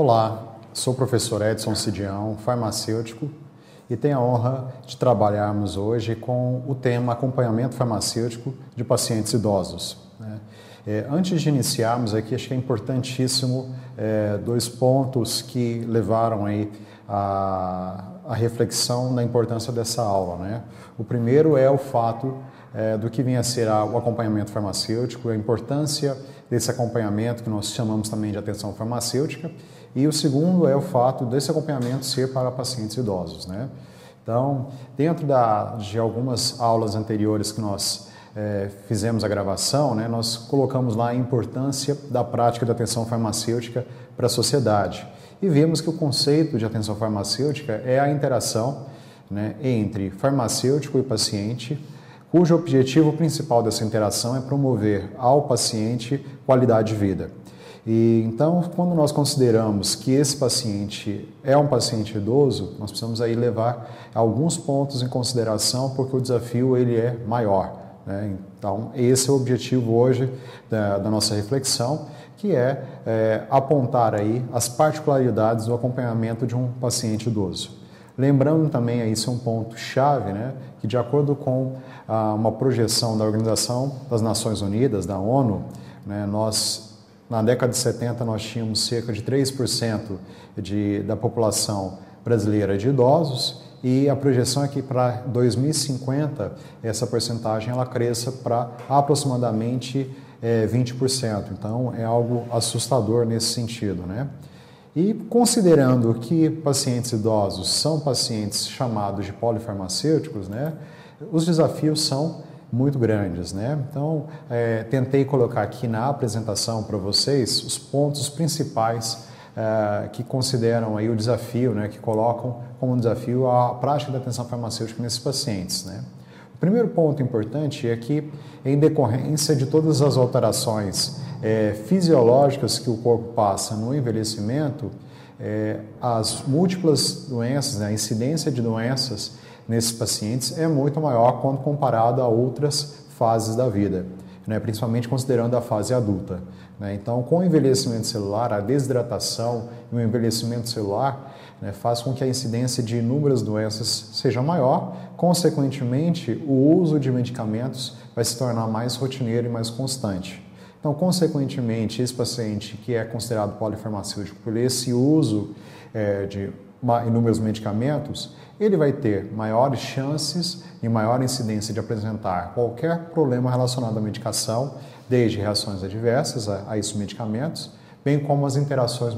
Olá, sou o professor Edson Cidião, farmacêutico, e tenho a honra de trabalharmos hoje com o tema acompanhamento farmacêutico de pacientes idosos. Né? É, antes de iniciarmos aqui, acho que é importantíssimo é, dois pontos que levaram aí a, reflexão da importância dessa aula. Né? O primeiro é o fato é, do que vem a ser o acompanhamento farmacêutico, a importância desse acompanhamento que nós chamamos também de atenção farmacêutica, e o segundo é o fato desse acompanhamento ser para pacientes idosos. Né? Então, dentro da, de algumas aulas anteriores que nós é, fizemos a gravação, né, nós colocamos lá a importância da prática da atenção farmacêutica para a sociedade. E vimos que o conceito de atenção farmacêutica é a interação né, entre farmacêutico e paciente, cujo objetivo principal dessa interação é promover ao paciente qualidade de vida. E então, quando nós consideramos que esse paciente é um paciente idoso, nós precisamos aí levar alguns pontos em consideração, porque o desafio ele é maior. Né? Então, esse é o objetivo hoje da, da nossa reflexão, que é, é apontar aí as particularidades do acompanhamento de um paciente idoso. Lembrando também, aí, isso é um ponto chave, né, que de acordo com ah, uma projeção da Organização das Nações Unidas, da ONU, né, nós na década de 70, nós tínhamos cerca de 3% de, da população brasileira de idosos e a projeção é que para 2050 essa porcentagem ela cresça para aproximadamente é, 20%. Então é algo assustador nesse sentido, né? E considerando que pacientes idosos são pacientes chamados de polifarmacêuticos, né? Os desafios são muito grandes, né? Então, é, tentei colocar aqui na apresentação para vocês os pontos principais é, que consideram aí o desafio, né? Que colocam como desafio a prática da atenção farmacêutica nesses pacientes, né? O primeiro ponto importante é que, em decorrência de todas as alterações é, fisiológicas que o corpo passa no envelhecimento, é, as múltiplas doenças, né, a incidência de doenças nesses pacientes é muito maior quando comparado a outras fases da vida, né, principalmente considerando a fase adulta. Né. Então, com o envelhecimento celular, a desidratação e o envelhecimento celular né, faz com que a incidência de inúmeras doenças seja maior, consequentemente, o uso de medicamentos vai se tornar mais rotineiro e mais constante. Então, consequentemente, esse paciente que é considerado polifarmacêutico por esse uso é, de inúmeros medicamentos, ele vai ter maiores chances e maior incidência de apresentar qualquer problema relacionado à medicação, desde reações adversas a, a esses medicamentos, bem como as interações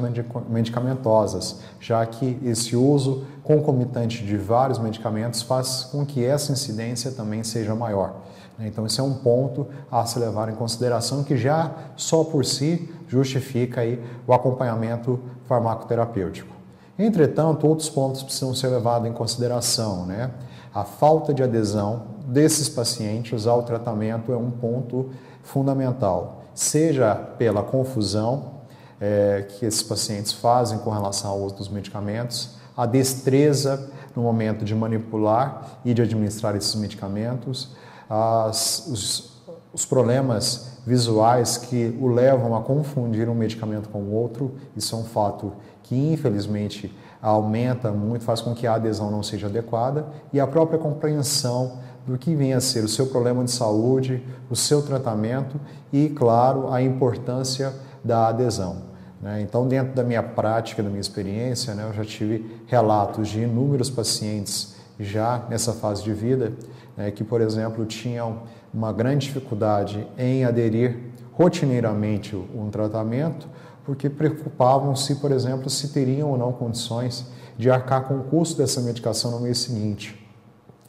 medicamentosas, já que esse uso concomitante de vários medicamentos faz com que essa incidência também seja maior. Então, esse é um ponto a se levar em consideração que já só por si justifica aí o acompanhamento farmacoterapêutico. Entretanto, outros pontos precisam ser levados em consideração. Né? A falta de adesão desses pacientes ao tratamento é um ponto fundamental, seja pela confusão é, que esses pacientes fazem com relação ao uso dos medicamentos, a destreza no momento de manipular e de administrar esses medicamentos, as, os, os problemas visuais que o levam a confundir um medicamento com o outro, isso é um fato que infelizmente aumenta muito, faz com que a adesão não seja adequada e a própria compreensão do que vem a ser o seu problema de saúde, o seu tratamento e, claro, a importância da adesão. Né? Então, dentro da minha prática, da minha experiência, né, eu já tive relatos de inúmeros pacientes já nessa fase de vida né, que, por exemplo, tinham uma grande dificuldade em aderir rotineiramente um tratamento porque preocupavam-se, por exemplo, se teriam ou não condições de arcar com o custo dessa medicação no mês seguinte.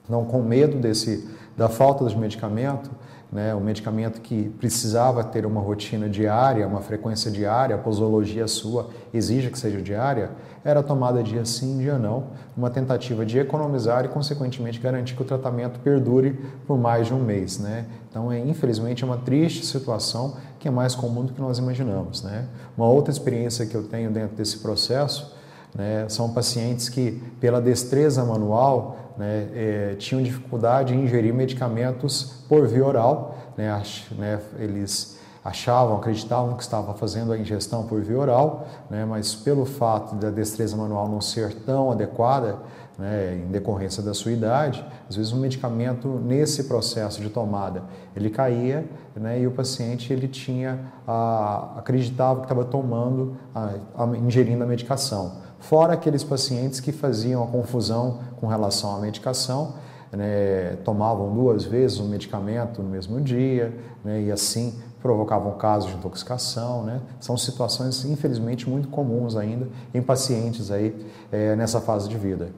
Não com medo desse, da falta de medicamento, né, o medicamento que precisava ter uma rotina diária, uma frequência diária, a posologia sua exige que seja diária, era tomada dia sim, dia não, uma tentativa de economizar e, consequentemente, garantir que o tratamento perdure por mais de um mês. Né? Então, é, infelizmente, é uma triste situação que é mais comum do que nós imaginamos. Né? Uma outra experiência que eu tenho dentro desse processo né, são pacientes que, pela destreza manual, né, é, tinham dificuldade em ingerir medicamentos por via oral. Né, né, eles achavam, acreditavam que estava fazendo a ingestão por via oral, né, mas pelo fato da destreza manual não ser tão adequada, né, em decorrência da sua idade, às vezes o medicamento nesse processo de tomada ele caía né, e o paciente ele tinha a, acreditava que estava tomando, a, a, ingerindo a medicação. Fora aqueles pacientes que faziam a confusão com relação à medicação, né, tomavam duas vezes o medicamento no mesmo dia né, e assim provocavam casos de intoxicação. Né? São situações, infelizmente, muito comuns ainda em pacientes aí, é, nessa fase de vida.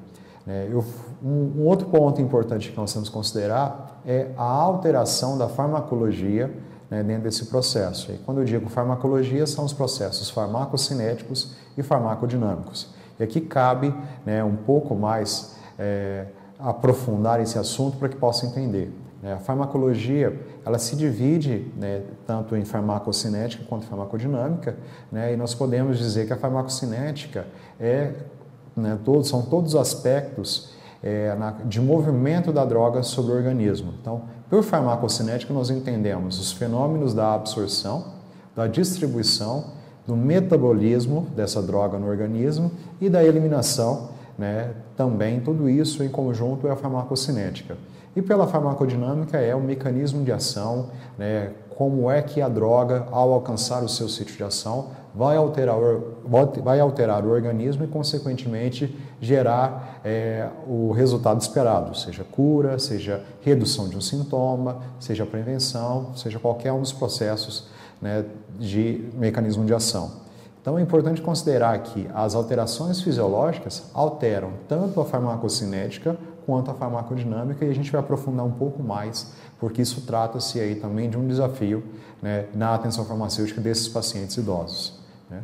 É, eu, um, um, outro ponto importante que nós temos que considerar é a alteração da farmacologia né, dentro desse processo. E quando eu digo farmacologia, são os processos farmacocinéticos e farmacodinâmicos. E aqui cabe né, um pouco mais é, aprofundar esse assunto para que possa entender. Né. A farmacologia ela se divide né, tanto em farmacocinética quanto farmacodinâmica, né, e nós podemos dizer que a farmacocinética é né, todos, são todos os aspectos é, na, de movimento da droga sobre o organismo. Então, por farmacocinética, nós entendemos os fenômenos da absorção, da distribuição, do metabolismo dessa droga no organismo e da eliminação, né, também tudo isso em conjunto é a farmacocinética. E pela farmacodinâmica é o mecanismo de ação, né, como é que a droga, ao alcançar o seu sítio de ação, vai alterar, vai alterar o organismo e, consequentemente, gerar é, o resultado esperado, seja cura, seja redução de um sintoma, seja prevenção, seja qualquer um dos processos né, de mecanismo de ação. Então é importante considerar que as alterações fisiológicas alteram tanto a farmacocinética quanto a farmacodinâmica e a gente vai aprofundar um pouco mais, porque isso trata-se aí também de um desafio né, na atenção farmacêutica desses pacientes idosos. Né?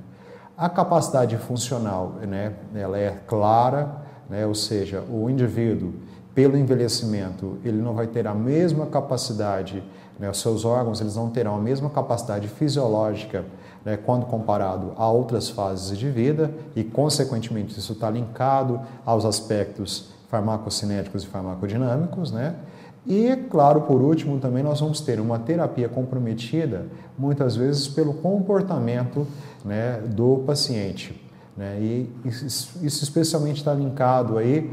A capacidade funcional, né, ela é clara, né, ou seja, o indivíduo, pelo envelhecimento, ele não vai ter a mesma capacidade, né, os seus órgãos eles não terão a mesma capacidade fisiológica né, quando comparado a outras fases de vida e, consequentemente, isso está linkado aos aspectos farmacocinéticos e farmacodinâmicos, né? E, claro, por último, também nós vamos ter uma terapia comprometida, muitas vezes pelo comportamento né, do paciente. Né? E isso especialmente está linkado aí,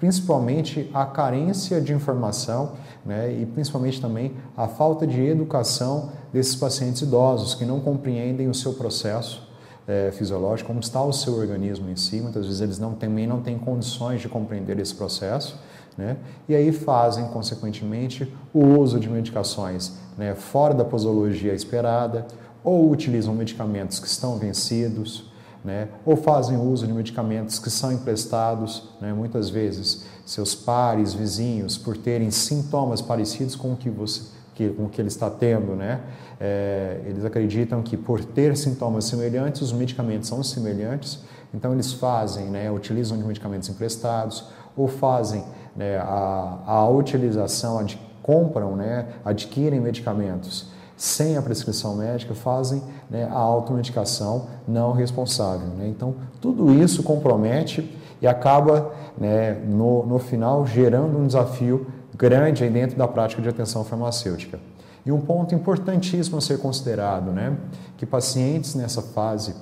principalmente à carência de informação né? e principalmente também à falta de educação desses pacientes idosos que não compreendem o seu processo é, fisiológico, como está o seu organismo em si. Muitas vezes eles não, também não têm condições de compreender esse processo né? E aí fazem, consequentemente, o uso de medicações né, fora da posologia esperada, ou utilizam medicamentos que estão vencidos, né, ou fazem uso de medicamentos que são emprestados, né, muitas vezes seus pares, vizinhos, por terem sintomas parecidos com o que você com o que ele está tendo, né? É, eles acreditam que por ter sintomas semelhantes, os medicamentos são semelhantes, então eles fazem, né, utilizam de medicamentos emprestados ou fazem né, a, a utilização, ad, compram, né, adquirem medicamentos sem a prescrição médica, fazem né, a automedicação não responsável. Né? Então, tudo isso compromete e acaba, né, no, no final, gerando um desafio grande aí dentro da prática de atenção farmacêutica. E um ponto importantíssimo a ser considerado, né, que pacientes nessa fase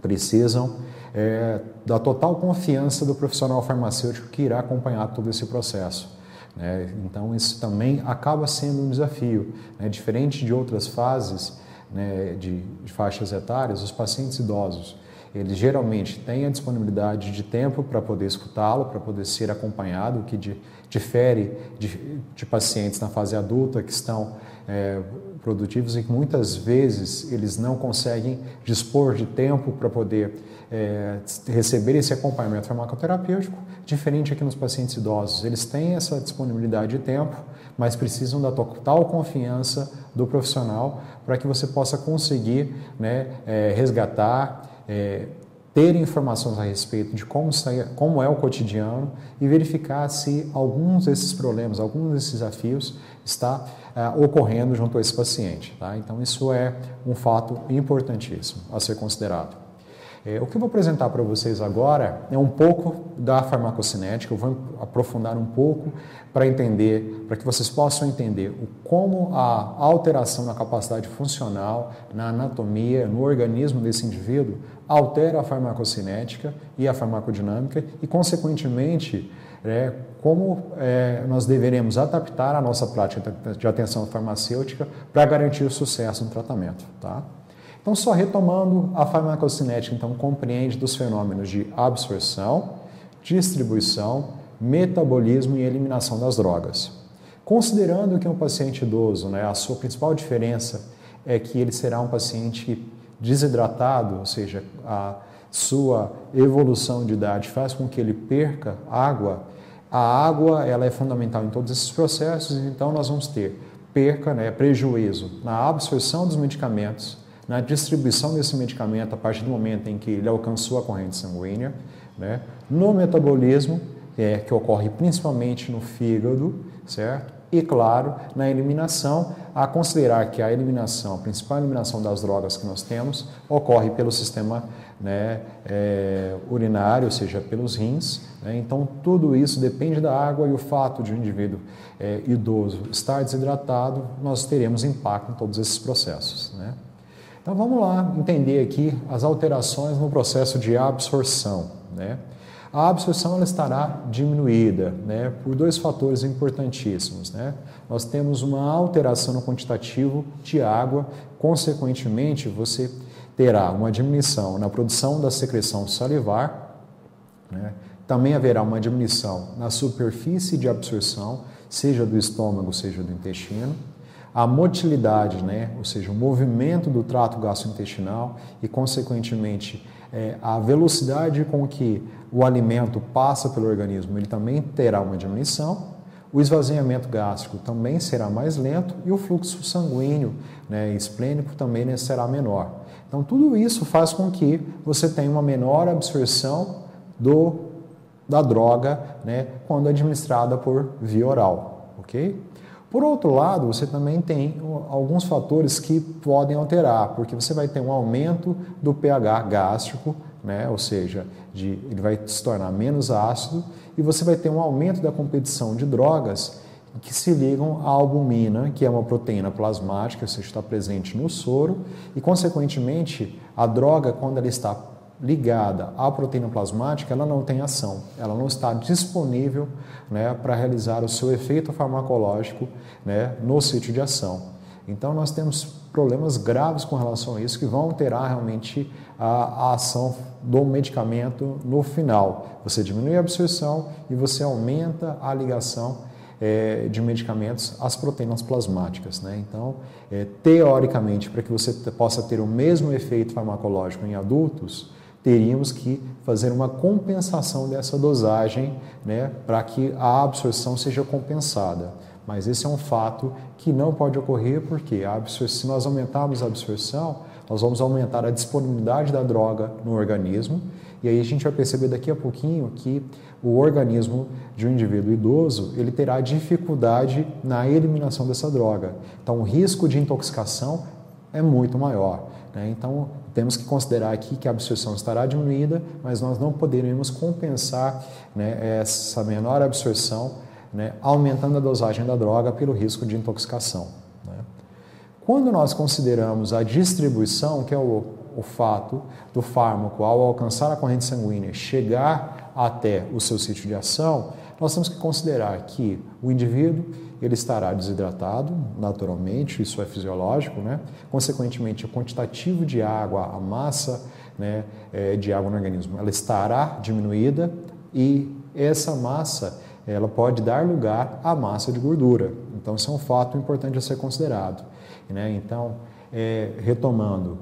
precisam é, da total confiança do profissional farmacêutico que irá acompanhar todo esse processo. Né? Então, isso também acaba sendo um desafio. Né? Diferente de outras fases né, de, de faixas etárias, os pacientes idosos eles geralmente têm a disponibilidade de tempo para poder escutá-lo, para poder ser acompanhado, o que difere de, de, pacientes na fase adulta que estão é, produtivos e que muitas vezes eles não conseguem dispor de tempo para poder é, receber esse acompanhamento farmacoterapêutico, diferente aqui nos pacientes idosos. Eles têm essa disponibilidade de tempo, mas precisam da total confiança do profissional para que você possa conseguir né, é, resgatar, é, ter informações a respeito de como, como é o cotidiano e verificar se alguns desses problemas, alguns desses desafios está uh, ocorrendo junto a esse paciente. Tá? Então, isso é um fato importantíssimo a ser considerado. É, o que eu vou apresentar para vocês agora é um pouco da farmacocinética, eu vou aprofundar um pouco para entender, para que vocês possam entender o, como a alteração na capacidade funcional, na anatomia, no organismo desse indivíduo altera a farmacocinética e a farmacodinâmica e, consequentemente, é, como é, nós deveremos adaptar a nossa prática de atenção farmacêutica para garantir o sucesso no tratamento. Tá? Então, só retomando, a farmacocinética então compreende dos fenômenos de absorção, distribuição, metabolismo e eliminação das drogas. Considerando que um paciente idoso, né, a sua principal diferença é que ele será um paciente desidratado, ou seja, a sua evolução de idade faz com que ele perca água. A água ela é fundamental em todos esses processos, então nós vamos ter perca, né, prejuízo na absorção dos medicamentos, na distribuição desse medicamento a partir do momento em que ele alcançou a corrente sanguínea, né? no metabolismo, é, que ocorre principalmente no fígado, certo? E, claro, na eliminação, a considerar que a eliminação, a principal eliminação das drogas que nós temos, ocorre pelo sistema né, é, urinário, ou seja, pelos rins. Né? Então, tudo isso depende da água e o fato de um indivíduo é, idoso estar desidratado, nós teremos impacto em todos esses processos. Né? Então vamos lá entender aqui as alterações no processo de absorção. Né? A absorção ela estará diminuída né, por dois fatores importantíssimos. Né? Nós temos uma alteração no quantitativo de água, consequentemente, você terá uma diminuição na produção da secreção salivar, né? também haverá uma diminuição na superfície de absorção, seja do estômago, seja do intestino a motilidade, né? ou seja, o movimento do trato gastrointestinal e, consequentemente, é, a velocidade com que o alimento passa pelo organismo, ele também terá uma diminuição. O esvaziamento gástrico também será mais lento e o fluxo sanguíneo né, esplênico também né, será menor. Então, tudo isso faz com que você tenha uma menor absorção do, da droga né, quando administrada por via oral, ok? Por outro lado, você também tem alguns fatores que podem alterar, porque você vai ter um aumento do pH gástrico, né? ou seja, de, ele vai se tornar menos ácido, e você vai ter um aumento da competição de drogas que se ligam à albumina, que é uma proteína plasmática, ou seja, está presente no soro, e consequentemente a droga, quando ela está ligada à proteína plasmática, ela não tem ação, ela não está disponível né, para realizar o seu efeito farmacológico né, no sítio de ação. Então, nós temos problemas graves com relação a isso que vão alterar realmente a, a ação do medicamento no final. Você diminui a absorção e você aumenta a ligação é, de medicamentos às proteínas plasmáticas. Né? Então, é, teoricamente, para que você possa ter o mesmo efeito farmacológico em adultos, teríamos que fazer uma compensação dessa dosagem né, para que a absorção seja compensada. Mas esse é um fato que não pode ocorrer porque a se nós aumentarmos a absorção, nós vamos aumentar a disponibilidade da droga no organismo e aí a gente vai perceber daqui a pouquinho que o organismo de um indivíduo idoso ele terá dificuldade na eliminação dessa droga. Então o risco de intoxicação é muito maior. Né? Então temos que considerar aqui que a absorção estará diminuída, mas nós não poderemos compensar né, essa menor absorção né, aumentando a dosagem da droga pelo risco de intoxicação. Né? Quando nós consideramos a distribuição, que é o, o fato do fármaco, ao alcançar a corrente sanguínea, chegar até o seu sítio de ação, nós temos que considerar que o indivíduo ele estará desidratado naturalmente, isso é fisiológico, né? Consequentemente, o quantitativo de água, a massa né, é, de água no organismo, ela estará diminuída e essa massa ela pode dar lugar à massa de gordura. Então, isso é um fato importante a ser considerado. Né? Então, é, retomando,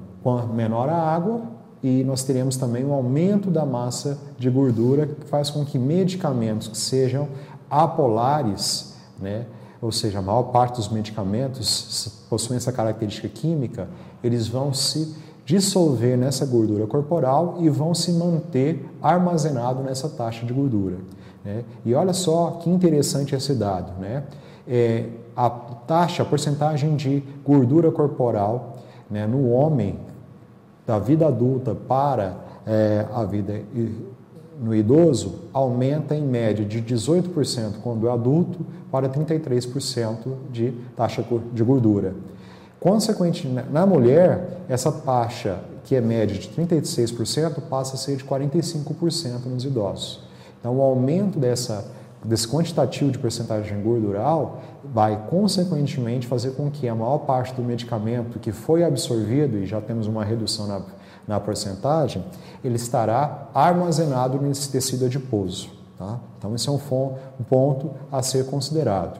menor a água, e nós teremos também um aumento da massa de gordura que faz com que medicamentos que sejam apolares, né, ou seja, a maior parte dos medicamentos possuem essa característica química, eles vão se dissolver nessa gordura corporal e vão se manter armazenado nessa taxa de gordura. Né? E olha só que interessante esse dado, né? É, a taxa, a porcentagem de gordura corporal né, no homem da vida adulta para é, a vida no idoso aumenta em média de 18% quando é adulto para 33% de taxa de gordura. Consequentemente, na mulher, essa taxa, que é média de 36%, passa a ser de 45% nos idosos. Então, o aumento dessa, desse quantitativo de percentagem gordural vai, consequentemente, fazer com que a maior parte do medicamento que foi absorvido, e já temos uma redução na, na porcentagem, ele estará armazenado nesse tecido adiposo. Tá? Então, esse é um, um ponto a ser considerado.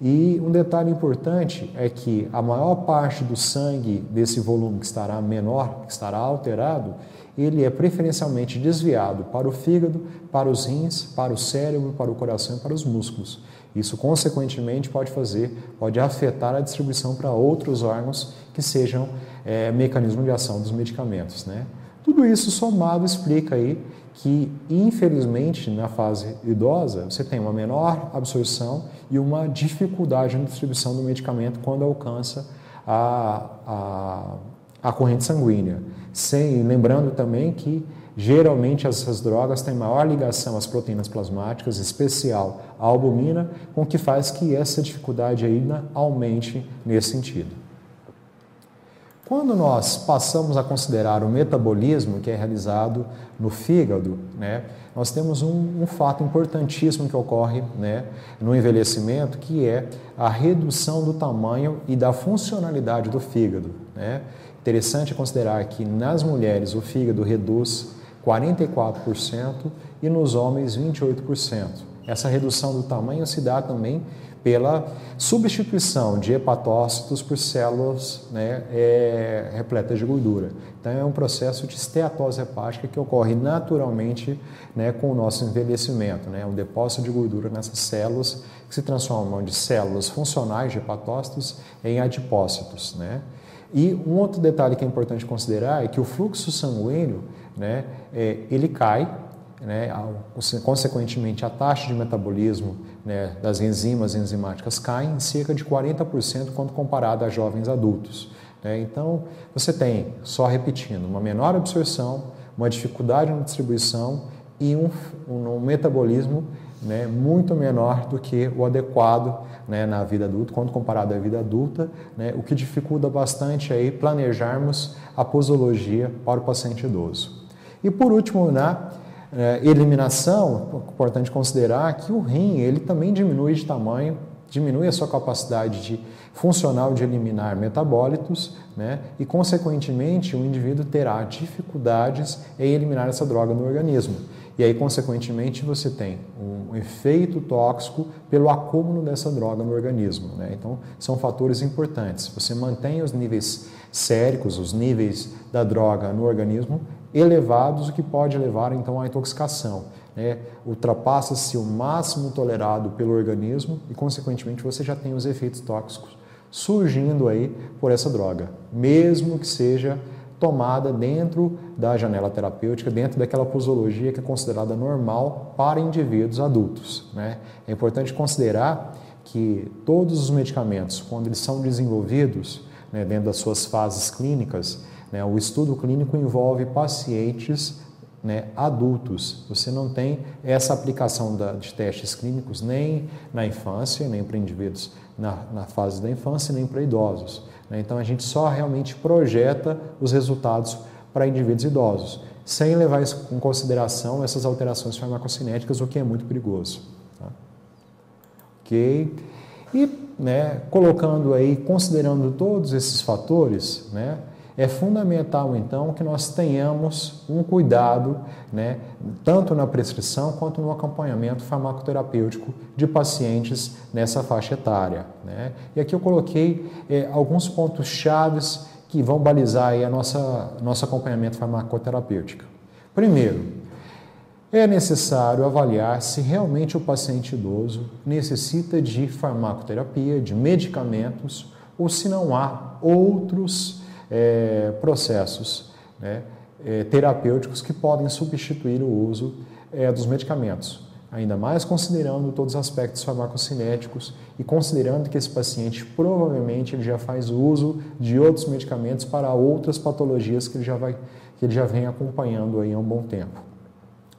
E um detalhe importante é que a maior parte do sangue desse volume que estará menor, que estará alterado, ele é preferencialmente desviado para o fígado, para os rins, para o cérebro, para o coração e para os músculos. Isso, consequentemente, pode fazer, pode afetar a distribuição para outros órgãos que sejam é, mecanismo de ação dos medicamentos. Né? Tudo isso somado explica aí que, infelizmente, na fase idosa, você tem uma menor absorção e uma dificuldade na distribuição do medicamento quando alcança a, a, a corrente sanguínea. Sem, lembrando também que, geralmente, essas drogas têm maior ligação às proteínas plasmáticas, especial a albumina, com o que faz que essa dificuldade ainda aumente nesse sentido. Quando nós passamos a considerar o metabolismo que é realizado no fígado, né, nós temos um, um, fato importantíssimo que ocorre né, no envelhecimento, que é a redução do tamanho e da funcionalidade do fígado. Né? Interessante considerar que nas mulheres o fígado reduz 44% e nos homens 28%. Essa redução do tamanho se dá também pela substituição de hepatócitos por células né, é, repletas de gordura. Então, é um processo de esteatose hepática que ocorre naturalmente né, com o nosso envelhecimento, né, um depósito de gordura nessas células que se transformam de células funcionais de hepatócitos em adipócitos. Né? E um outro detalhe que é importante considerar é que o fluxo sanguíneo né, é, ele cai né, consequentemente a taxa de metabolismo né, das enzimas enzimáticas cai em cerca de 40% quando comparado a jovens adultos. Né? Então, você tem, só repetindo, uma menor absorção, uma dificuldade na distribuição e um, um, um metabolismo né, muito menor do que o adequado né, na vida adulta, quando comparado à vida adulta, né, o que dificulta bastante aí planejarmos a posologia para o paciente idoso. E por último, na é, eliminação, importante considerar que o rim ele também diminui de tamanho, diminui a sua capacidade de, funcional de eliminar metabólitos, né? e consequentemente o indivíduo terá dificuldades em eliminar essa droga no organismo. E aí, consequentemente, você tem um efeito tóxico pelo acúmulo dessa droga no organismo. Né? Então, são fatores importantes. Você mantém os níveis séricos, os níveis da droga no organismo, elevados, o que pode levar então à intoxicação. Né? Ultrapassa-se o máximo tolerado pelo organismo e, consequentemente, você já tem os efeitos tóxicos surgindo aí por essa droga, mesmo que seja tomada dentro da janela terapêutica, dentro daquela posologia que é considerada normal para indivíduos adultos. Né? É importante considerar que todos os medicamentos, quando eles são desenvolvidos né, dentro das suas fases clínicas, né? O estudo clínico envolve pacientes né, adultos. Você não tem essa aplicação da, de testes clínicos nem na infância, nem para indivíduos na, na, fase da infância, nem para idosos. Né? Então a gente só realmente projeta os resultados para indivíduos idosos, sem levar em consideração essas alterações farmacocinéticas, o que é muito perigoso. Tá? Ok? E né, colocando aí, considerando todos esses fatores, né, é fundamental, então, que nós tenhamos um cuidado, né, tanto na prescrição quanto no acompanhamento farmacoterapêutico de pacientes nessa faixa etária. Né? E aqui eu coloquei é, alguns pontos chaves que vão balizar aí a nossa nosso acompanhamento farmacoterapêutico. Primeiro, é necessário avaliar se realmente o paciente idoso necessita de farmacoterapia, de medicamentos, ou se não há outros é, processos né, é, terapêuticos que podem substituir o uso é, dos medicamentos. ainda mais considerando todos os aspectos farmacocinéticos e considerando que esse paciente provavelmente ele já faz uso de outros medicamentos para outras patologias que ele já, vai, que ele já vem acompanhando aí há um bom tempo.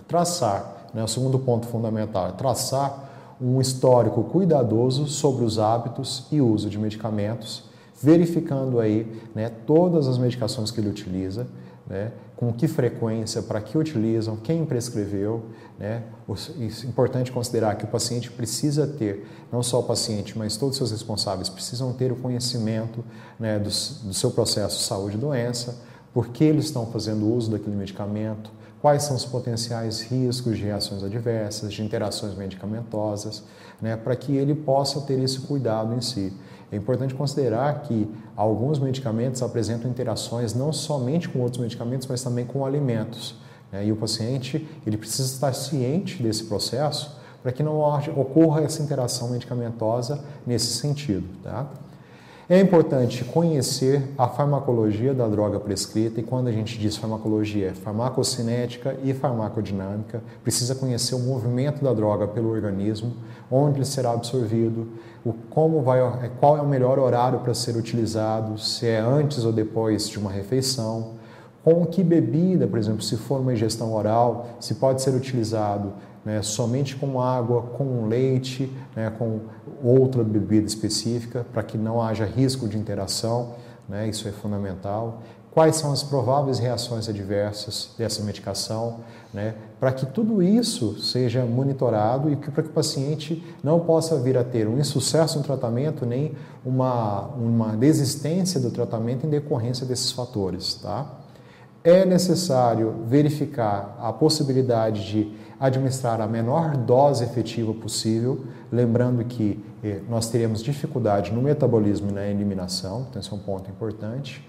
Traçar, né, o segundo ponto fundamental, é traçar um histórico cuidadoso sobre os hábitos e uso de medicamentos, verificando aí né, todas as medicações que ele utiliza, né, com que frequência, para que utilizam, quem prescreveu. Né? É importante considerar que o paciente precisa ter, não só o paciente, mas todos os seus responsáveis precisam ter o conhecimento né, do, do seu processo saúde e doença, por que eles estão fazendo uso daquele medicamento, quais são os potenciais riscos de reações adversas, de interações medicamentosas, né, para que ele possa ter esse cuidado em si. É importante considerar que alguns medicamentos apresentam interações não somente com outros medicamentos, mas também com alimentos. Né? E o paciente ele precisa estar ciente desse processo para que não ocorra essa interação medicamentosa nesse sentido. Tá? É importante conhecer a farmacologia da droga prescrita e quando a gente diz farmacologia, é farmacocinética e farmacodinâmica, precisa conhecer o movimento da droga pelo organismo, onde ele será absorvido, o, como vai, é, qual é o melhor horário para ser utilizado, se é antes ou depois de uma refeição, com que bebida, por exemplo, se for uma ingestão oral, se pode ser utilizado né, somente com água, com leite, né, com outra bebida específica, para que não haja risco de interação, né, isso é fundamental. Quais são as prováveis reações adversas dessa medicação, né, para que tudo isso seja monitorado e para que o paciente não possa vir a ter um insucesso no tratamento nem uma, uma desistência do tratamento em decorrência desses fatores. Tá? É necessário verificar a possibilidade de administrar a menor dose efetiva possível, lembrando que eh, nós teremos dificuldade no metabolismo e na eliminação, então esse é um ponto importante.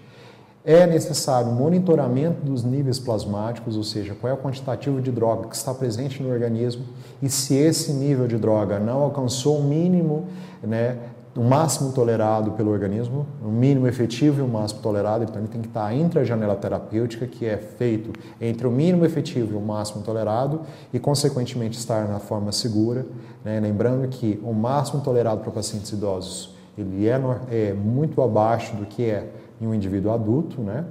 É necessário monitoramento dos níveis plasmáticos, ou seja, qual é o quantitativo de droga que está presente no organismo e se esse nível de droga não alcançou o mínimo né, o máximo tolerado pelo organismo, o mínimo efetivo e o máximo tolerado, então ele tem que estar entre a janela terapêutica, que é feito entre o mínimo efetivo e o máximo tolerado, e consequentemente estar na forma segura. Né? Lembrando que o máximo tolerado para pacientes idosos ele é, é muito abaixo do que é em um indivíduo adulto. Né?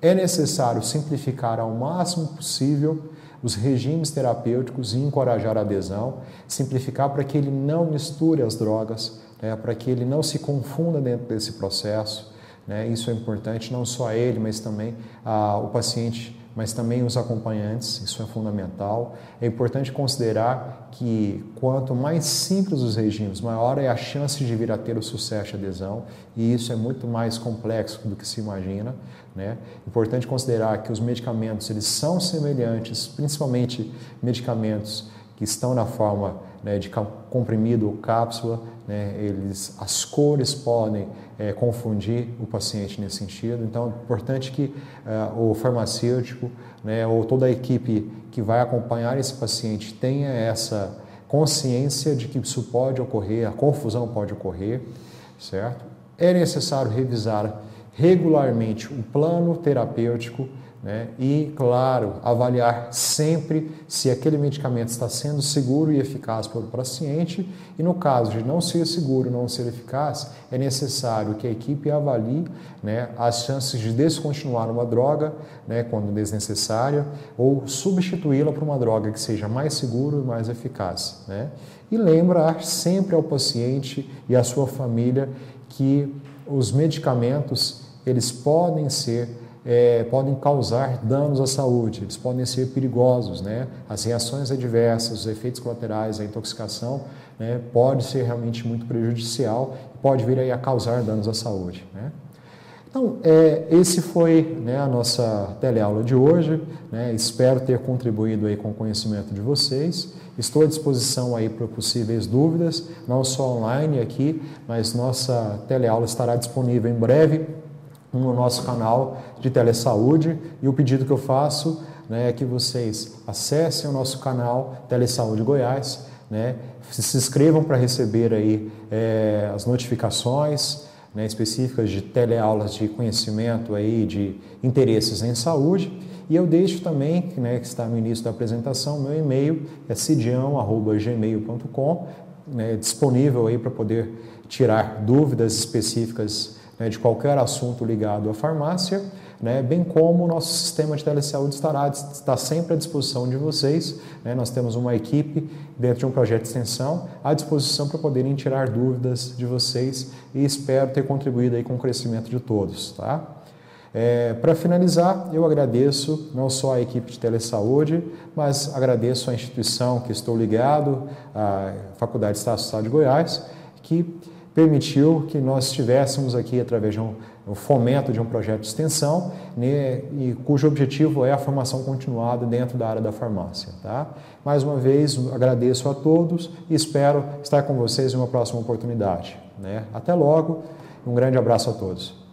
É necessário simplificar ao máximo possível os regimes terapêuticos e encorajar a adesão, simplificar para que ele não misture as drogas, né, para que ele não se confunda dentro desse processo. Né? Isso é importante, não só a ele, mas também o paciente, mas também os acompanhantes, isso é fundamental. É importante considerar que quanto mais simples os regimes, maior é a chance de vir a ter o sucesso de adesão, e isso é muito mais complexo do que se imagina. Né? Importante considerar que os medicamentos eles são semelhantes, principalmente medicamentos que estão na forma né, de comprimido ou cápsula, né, eles, as cores podem é, confundir o paciente nesse sentido. Então, é importante que uh, o farmacêutico né, ou toda a equipe que vai acompanhar esse paciente tenha essa consciência de que isso pode ocorrer, a confusão pode ocorrer, certo? É necessário revisar regularmente o plano terapêutico né? E, claro, avaliar sempre se aquele medicamento está sendo seguro e eficaz para o paciente. E no caso de não ser seguro, não ser eficaz, é necessário que a equipe avalie né, as chances de descontinuar uma droga né, quando desnecessária ou substituí-la por uma droga que seja mais segura e mais eficaz. Né? E lembrar sempre ao paciente e à sua família que os medicamentos eles podem ser é, podem causar danos à saúde, eles podem ser perigosos, né? As reações adversas, os efeitos colaterais, a intoxicação, né, pode ser realmente muito prejudicial e pode vir aí a causar danos à saúde, né? Então, é, esse foi né, a nossa teleaula de hoje. Né? Espero ter contribuído aí com o conhecimento de vocês. Estou à disposição aí para possíveis dúvidas, não só online aqui, mas nossa teleaula estará disponível em breve no nosso canal de Telesaúde. E o pedido que eu faço né, é que vocês acessem o nosso canal Telesaúde Goiás, né, se inscrevam para receber aí é, as notificações né, específicas de teleaulas de conhecimento aí de interesses em saúde. E eu deixo também, né, que está no início da apresentação, meu e-mail é cidião.gmail.com, né, disponível aí para poder tirar dúvidas específicas né, de qualquer assunto ligado à farmácia, né, bem como o nosso sistema de telesaúde estará está sempre à disposição de vocês. Né, nós temos uma equipe dentro de um projeto de extensão à disposição para poderem tirar dúvidas de vocês e espero ter contribuído aí com o crescimento de todos. Tá? É, para finalizar, eu agradeço não só a equipe de telesaúde, mas agradeço a instituição que estou ligado, a Faculdade Estadual de Goiás, que permitiu que nós estivéssemos aqui através de um, um fomento de um projeto de extensão, né, e cujo objetivo é a formação continuada dentro da área da farmácia. Tá? Mais uma vez, agradeço a todos e espero estar com vocês em uma próxima oportunidade. Né? Até logo, um grande abraço a todos.